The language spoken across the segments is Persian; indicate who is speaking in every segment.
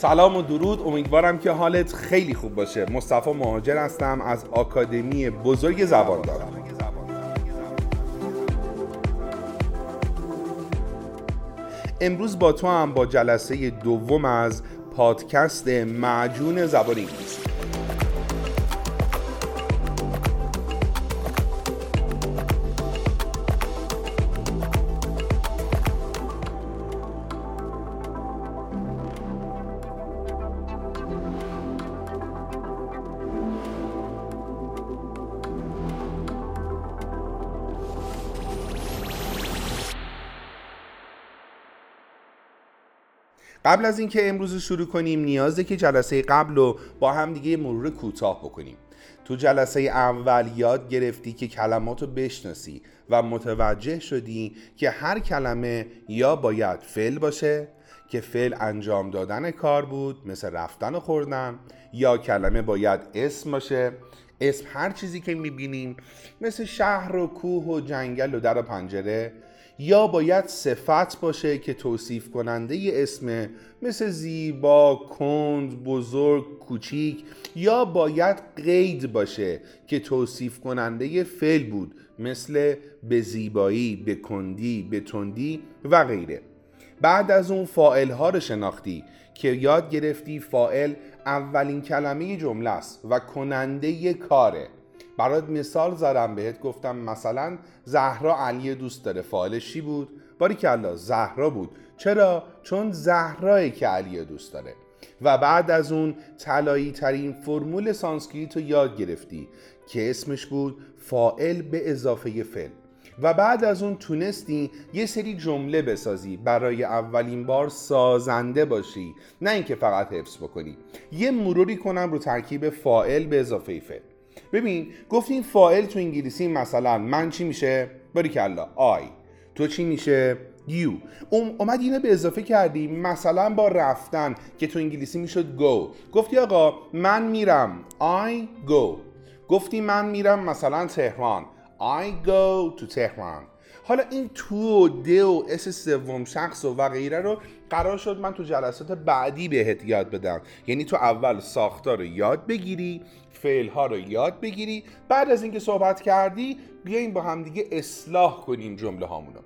Speaker 1: سلام و درود. امیدوارم که حالت خیلی خوب باشه. مصطفی مهاجر هستم. از آکادمی بزرگ زبان دارم. امروز با تو هم با جلسه دوم از پادکست معجون زبان انگلیسی. قبل از اینکه امروز شروع کنیم نیازه که جلسه قبل رو با هم دیگه مرور کوتاه بکنیم. تو جلسه اول یاد گرفتی که کلمات رو بشناسی و متوجه شدی که هر کلمه یا باید فعل باشه که فعل انجام دادن کار بود مثل رفتن و خوردن یا کلمه باید اسم باشه. اسم هر چیزی که می‌بینیم مثل شهر و کوه و جنگل و در و پنجره یا باید صفت باشه که توصیف کننده اسم مثل زیبا، کند، بزرگ، کوچیک یا باید قید باشه که توصیف کننده فعل بود مثل به زیبایی، به کندی، به تندی و غیره. بعد از اون فائل ها رو شناختی که یاد گرفتی فائل اولین کلمه جمله است و کننده کاره. برات مثال زدم بهت گفتم مثلا زهرا علی دوست داره فاعلش چی بود؟ باریکلا زهرا بود. چرا؟ چون زهرایی که علی دوست داره. و بعد از اون طلایی ترین فرمول سانسکریت رو یاد گرفتی که اسمش بود فاعل به اضافه فعل. و بعد از اون تونستی یه سری جمله بسازی برای اولین بار سازنده باشی. نه اینکه فقط حفظ بکنی. یه مروری کنم رو ترکیب فاعل به اضافه فعل. ببین گفتیم فاعل تو انگلیسی مثلا من چی میشه؟ کلا I. تو چی میشه؟ you. اومد اینو به اضافه کردی مثلا با رفتن که تو انگلیسی می‌شد go. گفتی آقا من میرم. I go گفتی من میرم مثلا تهران. I go to تهران. حالا این to و the و s سوم شخص و, و غیره رو قرار شد من تو جلسات بعدی بهت یاد بدم. یعنی تو اول ساختار رو یاد بگیری فعل ها رو یاد بگیری. بعد از اینکه صحبت کردی بیایم با همدیگه اصلاح کنیم جمله هامونو.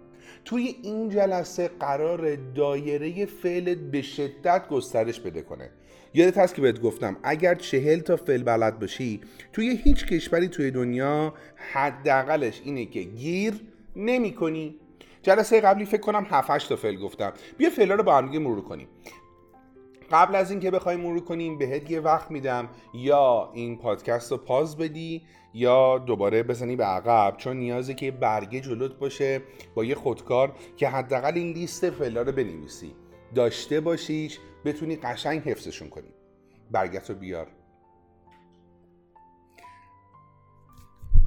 Speaker 1: توی این جلسه قرار دایره فعلت به شدت گسترش بده کنه. یادت هست که بهت گفتم اگر چهل تا فعل بلد باشی توی هیچ کشوری توی دنیا حداقلش اینه که گیر نمی کنی جلسه قبلی فکر کنم 7 تا فعل گفتم. بیا فعلا رو با هم مرور کنیم. قبل از اینکه بخوایم مرور کنیم بهت یه وقت میدم. یا این پادکست رو پاز بدی یا دوباره بزنی به عقب چون نیازه که برگه جلوت باشه با یه خودکار که حداقل این لیست فعلا رو بنویسی. داشته باشیش بتونی قشنگ حفظشون کنی. برگت رو بیار.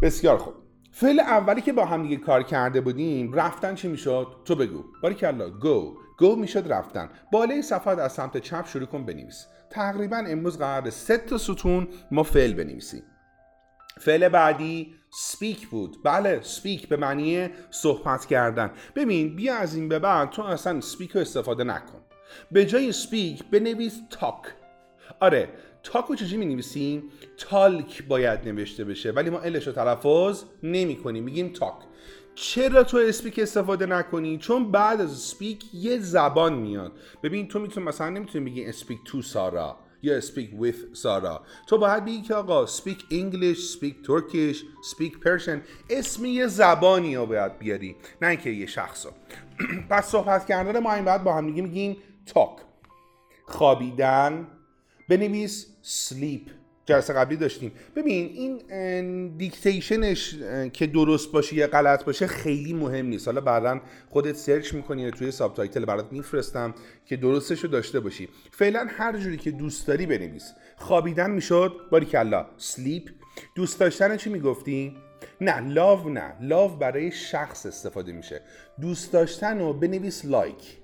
Speaker 1: بسیار خوب. فعل اولی که با هم دیگه کار کرده بودیم رفتن چی می‌شد؟ تو بگو. باریکلا go. go می‌شد رفتن. بالای صفحات از سمت چپ شروع کن بنویس. تقریبا امروز قراره سه تا ستون ما فعل بنویسیم. فعل بعدی speak بود. بله speak به معنی صحبت کردن. ببین بیا از این به بعد تو اصلا speak رو استفاده نکن. به جای speak بنویس talk آره talk و چجوری می نویسیم talk باید نوشته بشه ولی ما l ش رو تلفظ نمی کنیم میگیم talk چرا تو speak استفاده نکنی؟ چون بعد از speak یه زبان میاد. ببین تو می‌تونی مثلا نمی‌تونی بگی speak to سارا یا speak with سارا. تو باید بگی که آقا speak English, speak Turkish, speak Persian اسم یه زبانی رو باید بیاری نه اینکه یه شخص پس صحبت کردن ما این بعد با هم میگیم talk. خوابیدن بنویس sleep. جلسه قبلی داشتیم. ببین این dictation ش که درست باشه یا غلط باشه خیلی مهم نیست. حالا بعدا خودت search می‌کنی توی subtitle برات میفرستم که درستش رو داشته باشی. فعلا هر جوری که دوست داری بنویس. خوابیدن می‌شد باریکلا. sleep دوست داشتن چی می‌گفتی؟ نه لاو نه. لاو برای شخص استفاده میشه. دوست داشتن رو بنویس لایک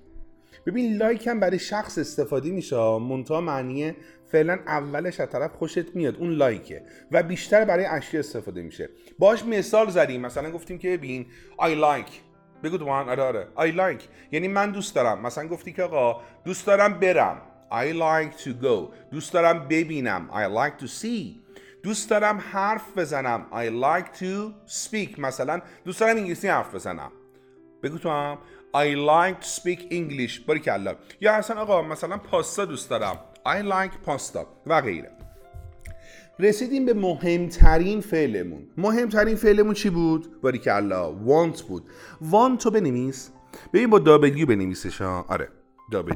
Speaker 1: ببین لایک هم برای شخص استفاده میشه. منتها معنی فعلا اولش از طرف خوشت میاد اون لایکه. و بیشتر برای اشیا استفاده میشه. باش مثال زدیم مثلا گفتیم که ببین I like. بگو تو آره آره. I like. یعنی من دوست دارم. مثلا گفتی که آقا دوست دارم برم. I like to go. دوست دارم ببینم. I like to see. دوست دارم حرف بزنم. I like to speak. مثلا دوست دارم انگلیسی حرف بزنم. بگو تو هم. I like to speak English. باریکلا یا اصلا آقا مثلا پاستا دوست دارم. I like pasta و غیره. رسیدیم به مهمترین فعلمون. مهمترین فعلمون چی بود؟ باریکلا want بود. Want تو بنویس. ببین با W بنویسش ها آره W.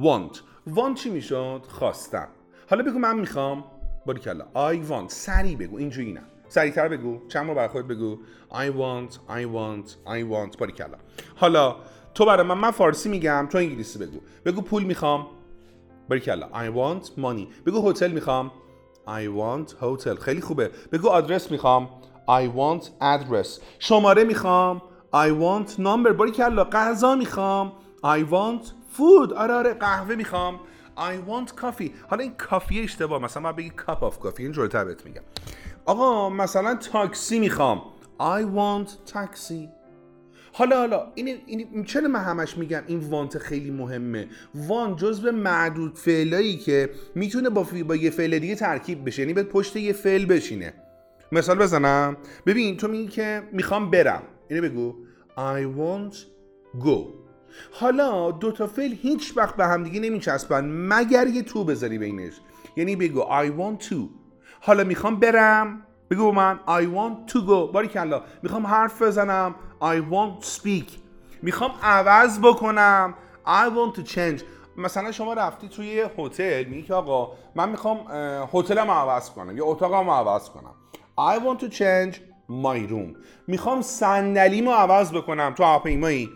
Speaker 1: Want. Want چی می‌شد؟ خواستن. حالا بگو من می‌خوام. باریکلا I want. سریع بگو اینجوری نه. سریعتر بگو. چند بار برای خود بگو. I want I want I want. باریکلا حالا تو برای من من فارسی میگم تو انگلیسی بگو. بگو پول می‌خوام. باریکلا I want money. بگو هتل می‌خوام. I want hotel. خیلی خوبه. بگو آدرس می‌خوام. I want address. شماره می‌خوام. I want number. باریکلا غذا می‌خوام. I want food. آره آره. قهوه می‌خوام. I want coffee. حالا این کافی اشتباه. مثلا من بگی cup of coffee. این جورتر بهت میگم. آقا مثلا تاکسی می‌خوام. I want taxi. حالا حالا این, این چرا من همش میگم این وانت خیلی مهمه؟ وان جزو معدود فعلایی که می‌تونه با, با یه فعل دیگه ترکیب بشه یعنی به پشت یه فعل بشینه. مثال بزنم. ببین تو میگی که می‌خوام برم. اینو بگو. I want go. حالا دو تا فعل هیچ وقت به هم دیگه نمیچسبن مگر یه تو بذاری بینش. یعنی بگو I want to. حالا می‌خوام برم. بگو من I want to go. باری کلا می‌خوام حرف بزنم. I want to speak. می‌خوام عوض بکنم. I want to change. مثلا شما رفتی توی هتل میگی که آقا من می‌خوام هتلم عوض کنم یا اتاقم عوض کنم. I want to change my room. می‌خوام صندلیمو عوض بکنم. تو هواپیمایی.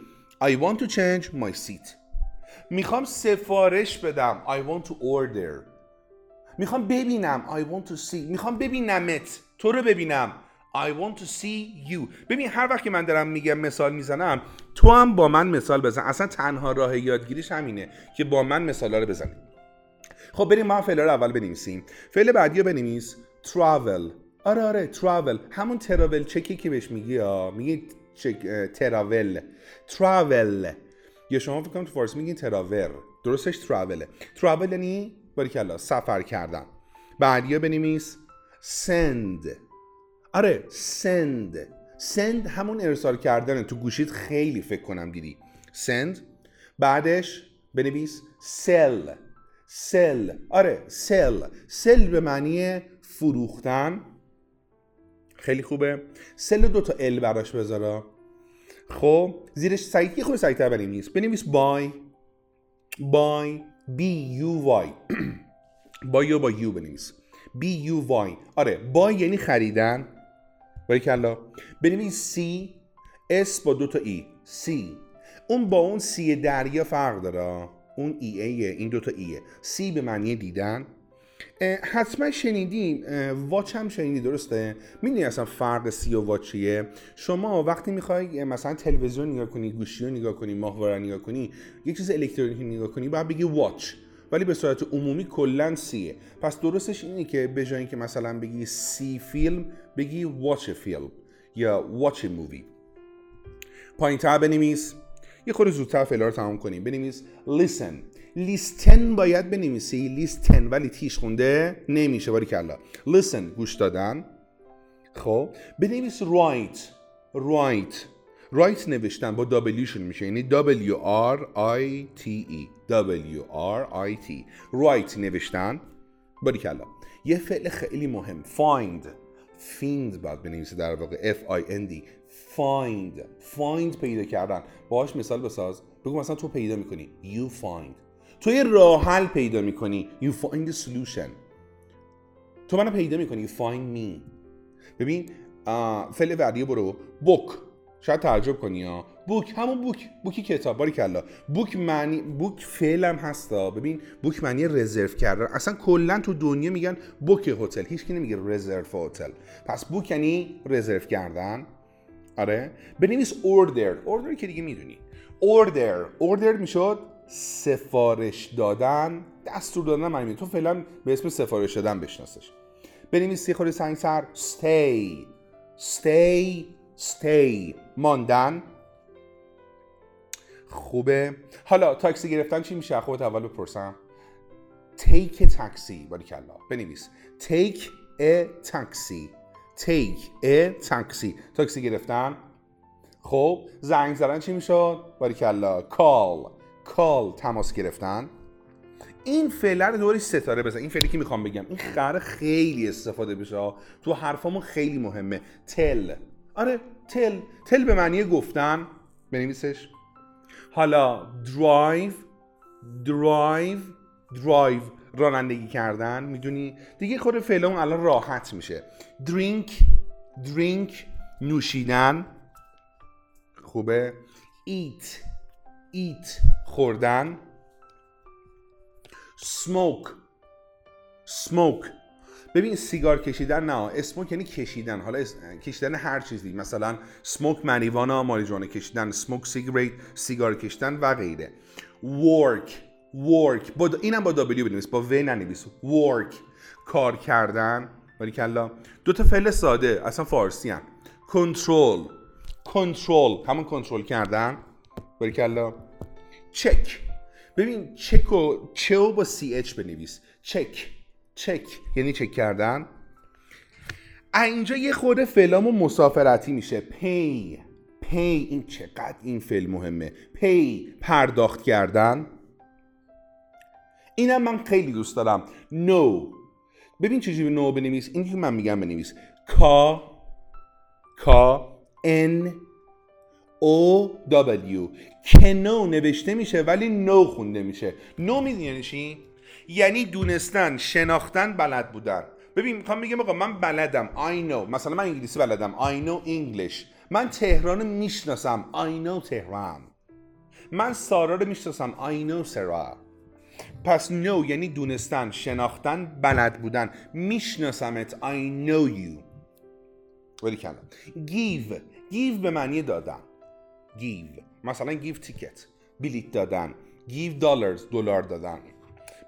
Speaker 1: I want to change my seat. می‌خوام سفارش بدم. I want to order. می‌خوام ببینم. I want to see. می‌خوام ببینمت. تو رو ببینم. I want to see you. ببین هر وقت که من دارم میگم مثال می‌زنم تو هم با من مثال بزن. اصلا تنها راه یادگیریش همینه که با من مثالا رو بزنیم خب بریم ما فعل رو اول بنویسیم. فعل بعدی رو بنویس. Travel. آره آره travel. همون تراول چکی که بهش میگی ها میگی تراول travel. یا شما فکر کنم تو فارسی میگین تراور درستش تراوله تراول یعنی باریکلا سفر کردن. بعدیا بنویس. Send. آره. Send. Send همون ارسال کردن تو گوشیت خیلی فکر کنم دیدی send. بعدش بنویس sell. Sell. آره sell. Sell به معنی فروختن. خیلی خوبه. سل دو تا ال براش بذارا. خب زیرش سعید یه خود سعیدتر بنویس. بنویس بای بای بی یو وای با یو با یو بنویس. بی یو وای. آره با یعنی خریدن. کلا بنویس سی اس با دو تا ای. سی. اون با اون سی دریا فرق داره. اون ای ایه این دوتا ایه سی به معنی دیدن. حتما شنیدیم watch هم شنیدی درسته؟ می‌دونی اصلا فرق سی و واچیه شما وقتی می‌خوای مثلا تلویزیون نگاه کنی گوشی رو نگاه کنی ماهواره نگاه کنی یک چیز الکترونیکی نگاه کنی باید بگی watch. ولی به صورت عمومی کلا see یه پس درستش اینه که به جای اینکه مثلا بگی see فیلم بگی watch فیلم یا watch movie پایین تر بنویس. یه خورده زودتر فعلا رو تمام کنیم. بنویس listen. لیستن باید بنویسی. لیستن ولی تیش خونده نمیشه. باری کلا. listen گوش دادن. خب؟ بنویس write. Write. Write نوشتن با W میشه. یعنی W R I T E. W R I T. Write نوشتن. باری کلا. یه فعل خیلی مهم. Find. Find باید بنویسه در واقع. F I N D. Find. Find پیدا کردن. باهاش مثال بساز. بگو مثلا تو پیدا می‌کنی. You find. تو یه راه حل پیدا می‌کنی. You find the solution. تو منو پیدا می‌کنی. You find me. ببین فعل بعدی برو. Book. شاید تعجب کنی ها بوک همون بوک بوکی کتاب باری کلا. بوک معنی بوک فعلم هستا ببین بوک معنی رزرو کردن. اصلا کلا تو دنیا میگن بوک هتل هیچ کی نمیگه رزرو هتل. پس بوک یعنی رزرو کردن. آره. بنویس اوردر اوردر که دیگه می‌دونی. اوردر اوردر می‌شد سفارش دادن دستور دادن معنی تو فعلا به اسم سفارش دادن بشناسش. بنویس یه خورده سنگ سر stay. Stay stay ماندن. خوبه. حالا تاکسی گرفتن چی میشه؟ خودت اول بپرسم. Take a taxi. باریکلا. بنویس. Take a taxi. Take a taxi. تاکسی گرفتن. خب زنگ زدن چی می‌شد؟ باریکلا. Call. Call. تماس گرفتن. این فعل رو دوباره ستاره بزن. این فعلی که می‌خوام بگم. این قرار خیلی استفاده بشه تو حرفامون خیلی مهمه. تل آره تل. تل به معنی گفتن. بنویسش. حالا drive drive drive رانندگی کردن. می‌دونی؟ دیگه خود فعل اون الان راحت میشه. drink drink نوشیدن. خوبه. eat eat خوردن. smoke smoke. ببین سیگار کشیدن نه smoke یعنی کشیدن. حالا کشیدن هر چیزی مثلا smoke marijuana ماریجوانا کشیدن smoke cigarette سیگار کشیدن و غیره. work work. با اینم با W بنویس با و ننویس. work کار کردن. ولی کلا دو تا فعل ساده اصلا فارسی هم. کنترل کنترل همون کنترل کردن. ولی کلا چک ببین چک و چه با سی اچ بنویس. چک چک یعنی چک کردن. اینجا یه خورده فعلامو مسافرتی میشه. پی پی این چقدر این فعل مهمه. پی پرداخت کردن. اینم من خیلی دوست دارم. نو. ببین چجوری نو بنویس. این که من میگم بنویس. کا کا ان او دبلیو. که نو نوشته میشه ولی نو خونده میشه. نو می‌دونی یعنی یعنی دونستن شناختن بلد بودن. ببین می‌خوام بگم آقا من بلدم. I know. مثلا من انگلیسی بلدم. I know English. من تهران می‌شناسم. I know تهران من سارا رو می‌شناسم. I know سارا پس know یعنی دونستن شناختن بلد بودن. میشناسمت. I know you. ولی کلم give. Give به معنی دادن. Give. مثلا give ticket. بلیت دادن. Give dollars دلار دادن.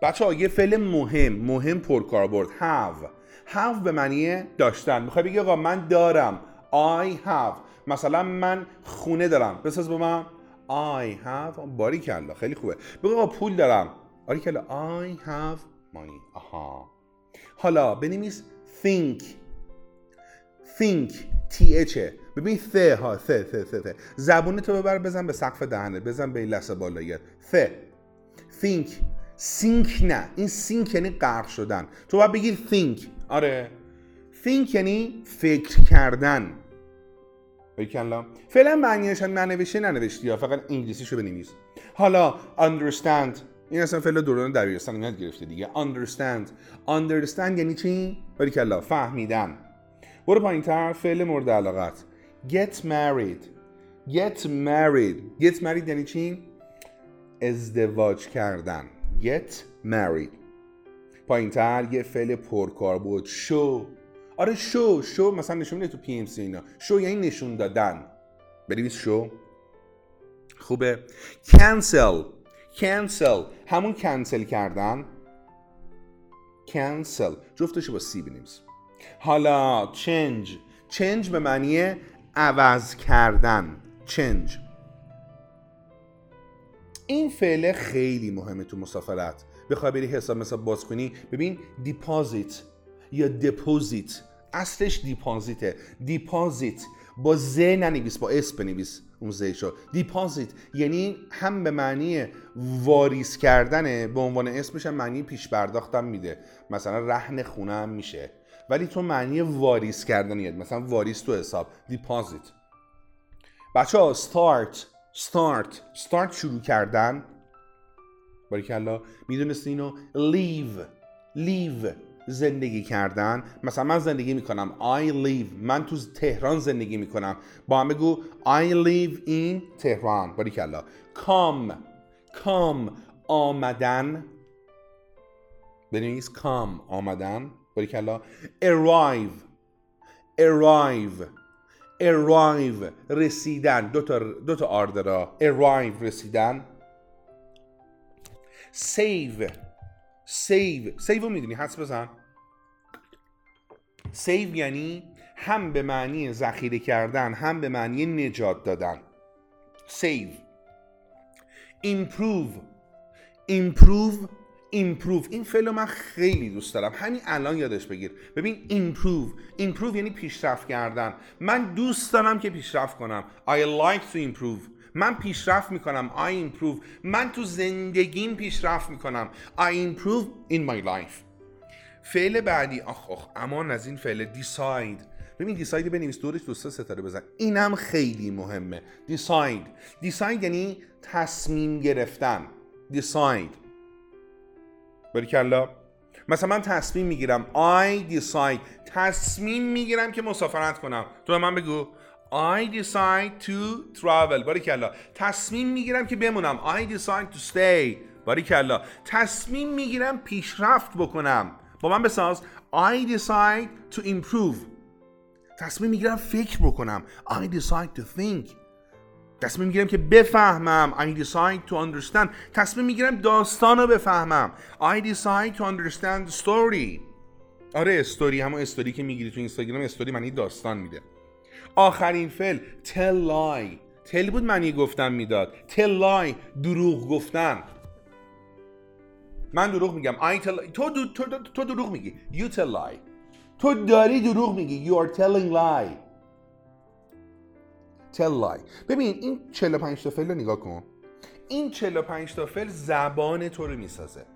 Speaker 1: بچه ها یه فعل مهم مهم پرکاربرد have. Have به معنی داشتن. می‌خوای بگی آقا من دارم. I have. مثلا من خونه دارم. بساز با من. I have. باری کلا خیلی خوبه. بگو آقا پول دارم. باری کلا I have money. آها. حالا بنویس think. Think. Th ببین th ها. th th th, th. زبون تو ببر بزن به سقف دهنه بزن به لسه بالایت th. Think. سینک نه. این سینک یعنی غرق شدن. تو باید بگی think. آره. Think یعنی فکر کردن. کلا فعلا معنیش ننوشته ننوشتی یا فقط انگلیسیشو بنویس. حالا understand. این اصلا فعل دوران دبیرستان یاد گرفته دیگه. Understand. Understand یعنی چی؟ کلا فهمیدن. برو پایین تر. فعل مورد علاقت. Get married. Get married. Get married یعنی چی؟ ازدواج کردن. Get married. پایین تر یه فعل پرکار بود شو. آره شو. شو مثلا نشون میده تو پی ام سی اینا. شو یعنی نشون دادن. بنویس شو. خوبه. Cancel. Cancel. همون کنسل کردن. Cancel. جفتشو با سی بنویس. حالا change. Change به معنی عوض کردن. Change. این فعل خیلی مهمه تو مسافرت. بخوای بری حساب مثلا باز کنی ببین دیپازیت یا دپوزیت اصلش دیپازیته دیپازیت با ز ننویس با اس بنویس. اون زیشو دیپازیت یعنی هم به معنی واریس کردنه به عنوان اسمش هم معنی پیش پرداختم میده. مثلا رهن خونه هم میشه. ولی تو معنی واریس کردن یاد مثلا واریس تو حساب. دیپازیت بچه ها start. Start. Start شروع کردن. باریکلا می‌دونستی اینو؟ Leave. Leave. زندگی کردن. مثلا من زندگی می‌کنم. I live من تو تهران زندگی می‌کنم. با هم بگو I live in تهران. باریکلا. Come. Come. آمدن. بنویس. Come. آمدن. باریکلا. Arrive. Arrive. Arrive رسیدن. دو تا دو تا آر داره arrive رسیدن. Save. Save. Save رو می‌دونی؟ حس بزن. Save یعنی هم به معنی ذخیره کردن هم به معنی نجات دادن. Save. Improve. Improve improve. این فعل من خیلی دوست دارم. همین الان یادش بگیر. ببین improve. Improve یعنی پیشرفت کردن. من دوست دارم که پیشرفت کنم. I like to improve. من پیشرفت می‌کنم. I improve. من تو زندگیم پیشرفت می‌کنم. I improve in my life. فعل بعدی. آخ آخ امان از این فعل. Decide. ببین دیساید بنویس. دورش دو ستاره بزن. اینم خیلی مهمه. دیساید دیساید یعنی تصمیم گرفتن. دیساید کلا مثلا من تصمیم می‌گیرم. I decide. تصمیم می‌گیرم که مسافرت کنم. تو من بگو. I decide to travel. کلا تصمیم می‌گیرم که بمونم. I decide to stay. کلا تصمیم می‌گیرم پیشرفت بکنم. با من بساز. I decide to improve. تصمیم می‌گیرم فکر بکنم. I decide to think. تصمیم می‌گیرم که بفهمم. I decide to understand. تصمیم می‌گیرم داستان رو بفهمم. I decide to understand story. آره استوری همون استوری که می‌گیری تو اینستاگرام استوری معنی داستان میده. آخرین فعل tell lie. تل بود معنی گفتن می‌داد. tell lie دروغ گفتن. من دروغ میگم. I tell تو, تو, تو, تو دروغ میگی. You tell lie. تو داری دروغ میگی. You are telling lie. Tell lie. ببین این 45 تا فعل رو نگاه کن. این 45 تا فعل زبان تو رو می‌سازه.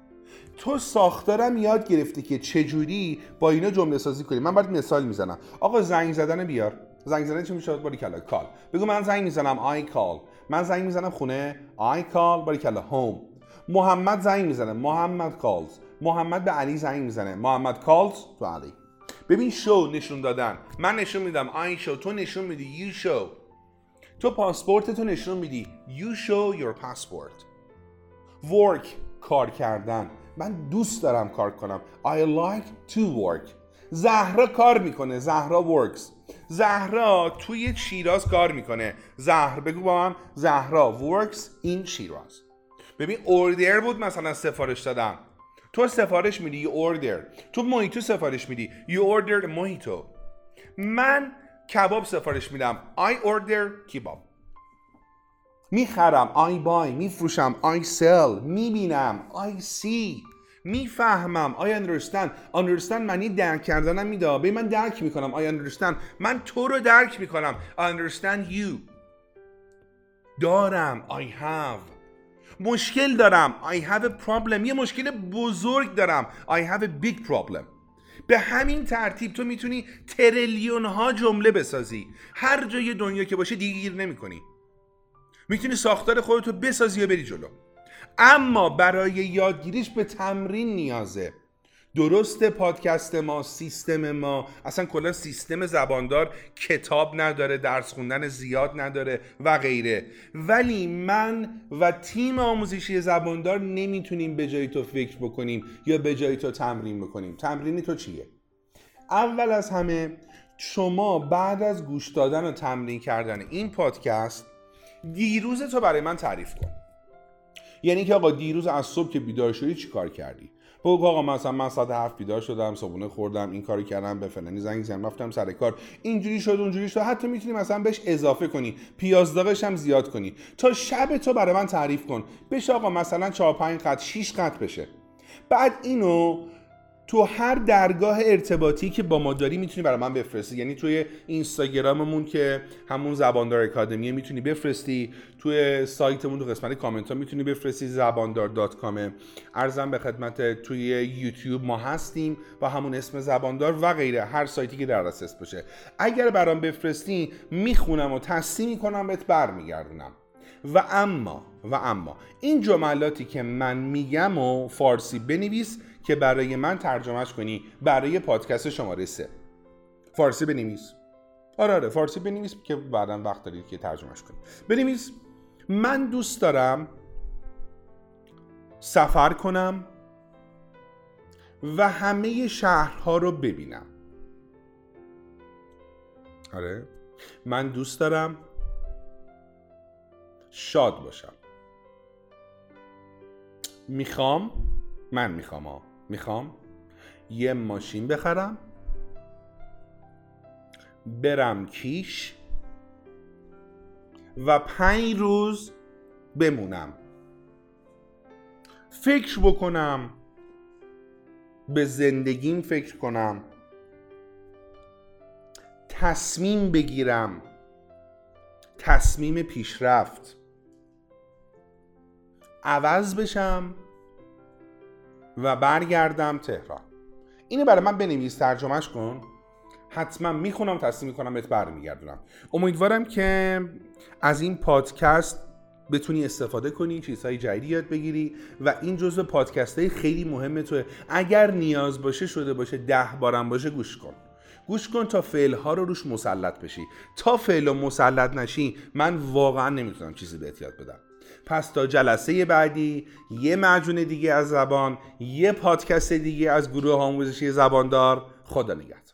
Speaker 1: تو ساختارم یاد گرفتی که چجوری با اینا جمله سازی کنی. من برات مثال می‌زنم. آقا زنگ زدن بیار. زنگ زدن چی میشه باری کلا کال بگو من زنگ می‌زنم. آی کال من زنگ می‌زنم خونه. I call باریکلا home محمد زنگ می‌زنه. محمد calls محمد به علی زنگ می‌زنه. محمد calls to علی. ببین شو نشون دادن. من نشون میدم. I show تو نشون میدی. you show تو پاسپورت تو نشون میدی. You show your passport. Work کار کردن. من دوست دارم کار کنم. I like to work. زهرا کار می‌کنه. زهرا works. زهرا توی شیراز کار می‌کنه. زهر بگو با من. زهرا works in شیراز. ببین اوردر بود مثلا سفارش دادم. تو سفارش میدی you order. تو مویتو سفارش میدی. You order مویتو من کباب سفارش میدم. I order کباب. می‌خرم. I buy. میفروشم. I sell. می‌بینم. I see. می‌فهمم. I understand. Understand معنی درک کردنم میده. به من درک می‌کنم. I understand. من تو رو درک می‌کنم. I understand you. دارم. I have. مشکل دارم. I have a problem. یه مشکل بزرگ دارم. I have a big problem. به همین ترتیب تو می‌تونی تریلیون ها جمله بسازی. هر جای دنیا که باشه دیگه گیر نمی کنی می‌تونی ساختار خودتو بسازی و بری جلو. اما برای یادگیریش به تمرین نیازه. درست پادکست ما سیستم ما. اصلا کلا سیستم زباندار کتاب نداره درس خوندن زیاد نداره و غیره. ولی من و تیم آموزشی زباندار نمی‌تونیم به جای تو فکر بکنیم یا به جای تو تمرین بکنیم. تمرینی تو چیه؟ اول از همه شما بعد از گوش دادن و تمرین کردن این پادکست دیروز تو برای من تعریف کن. یعنی که آقا دیروز از صبح که بیدار شدی چی کار کردی؟ بگو آقا مثلا من ساعت هفت بیدار شدم صبحونه خوردم این کارو کردم به فلانی زنگ زدم رفتم سر کار. اینجوری شد اونجوری شد. حتی می‌تونی مثلا بهش اضافه کنی. پیازداغش هم زیاد کنی. تا شب تو برای من تعریف کن. بشه آقا مثلا 4 5 خط 6 خط بشه. بعد اینو تو هر درگاه ارتباطی که با ما داری می‌تونی برای من بفرستی. یعنی توی اینستاگراممون که همون زباندار اکادمیه می‌تونی بفرستی. توی سایتمون تو قسمت کامنت ها می‌تونی بفرستی. زباندار دات کامه ارزم به خدمت توی یوتیوب ما هستیم. با همون اسم زباندار و غیره. هر سایتی که در دسترس باشه. اگر برام بفرستی می‌خونم و تصدیح می‌کنم بهت برمیگردونم. و اما و اما این جملاتی که من میگم و فارسی بنویس که برای من ترجمهش کنی برای پادکست شماره سه. فارسی بنویس. آره آره فارسی بنویس که بعدا وقت دارید که ترجمهش کنی. بنویس. من دوست دارم سفر کنم و همه شهرها رو ببینم. آره. من دوست دارم شاد باشم. می‌خوام؟ من می‌خوام ها می‌خوام یه ماشین بخرم برم کیش و پنج روز بمونم. فکر بکنم به زندگیم فکر کنم تصمیم بگیرم تصمیم پیشرفت. عوض بشم. و برگردم تهران. اینو برای من بنویس ترجمهش کن. حتما می‌خونم تصمیم می‌کنم بهت برمیگردونم. امیدوارم که از این پادکست بتونی استفاده کنی چیزهای جدیدی یاد بگیری و این جزء پادکست خیلی مهمه توه. اگر نیاز باشه شده باشه ده بارم باشه گوش کن. گوش کن تا فعل ها رو روش مسلط بشی. تا فعل مسلط نشی من واقعا نمی‌تونم چیزی بهت یاد بدم. پس تا جلسه بعدی یه معجون دیگه از زبان یه پادکست دیگه از گروه آموزشی زباندار. خدا نگهدار.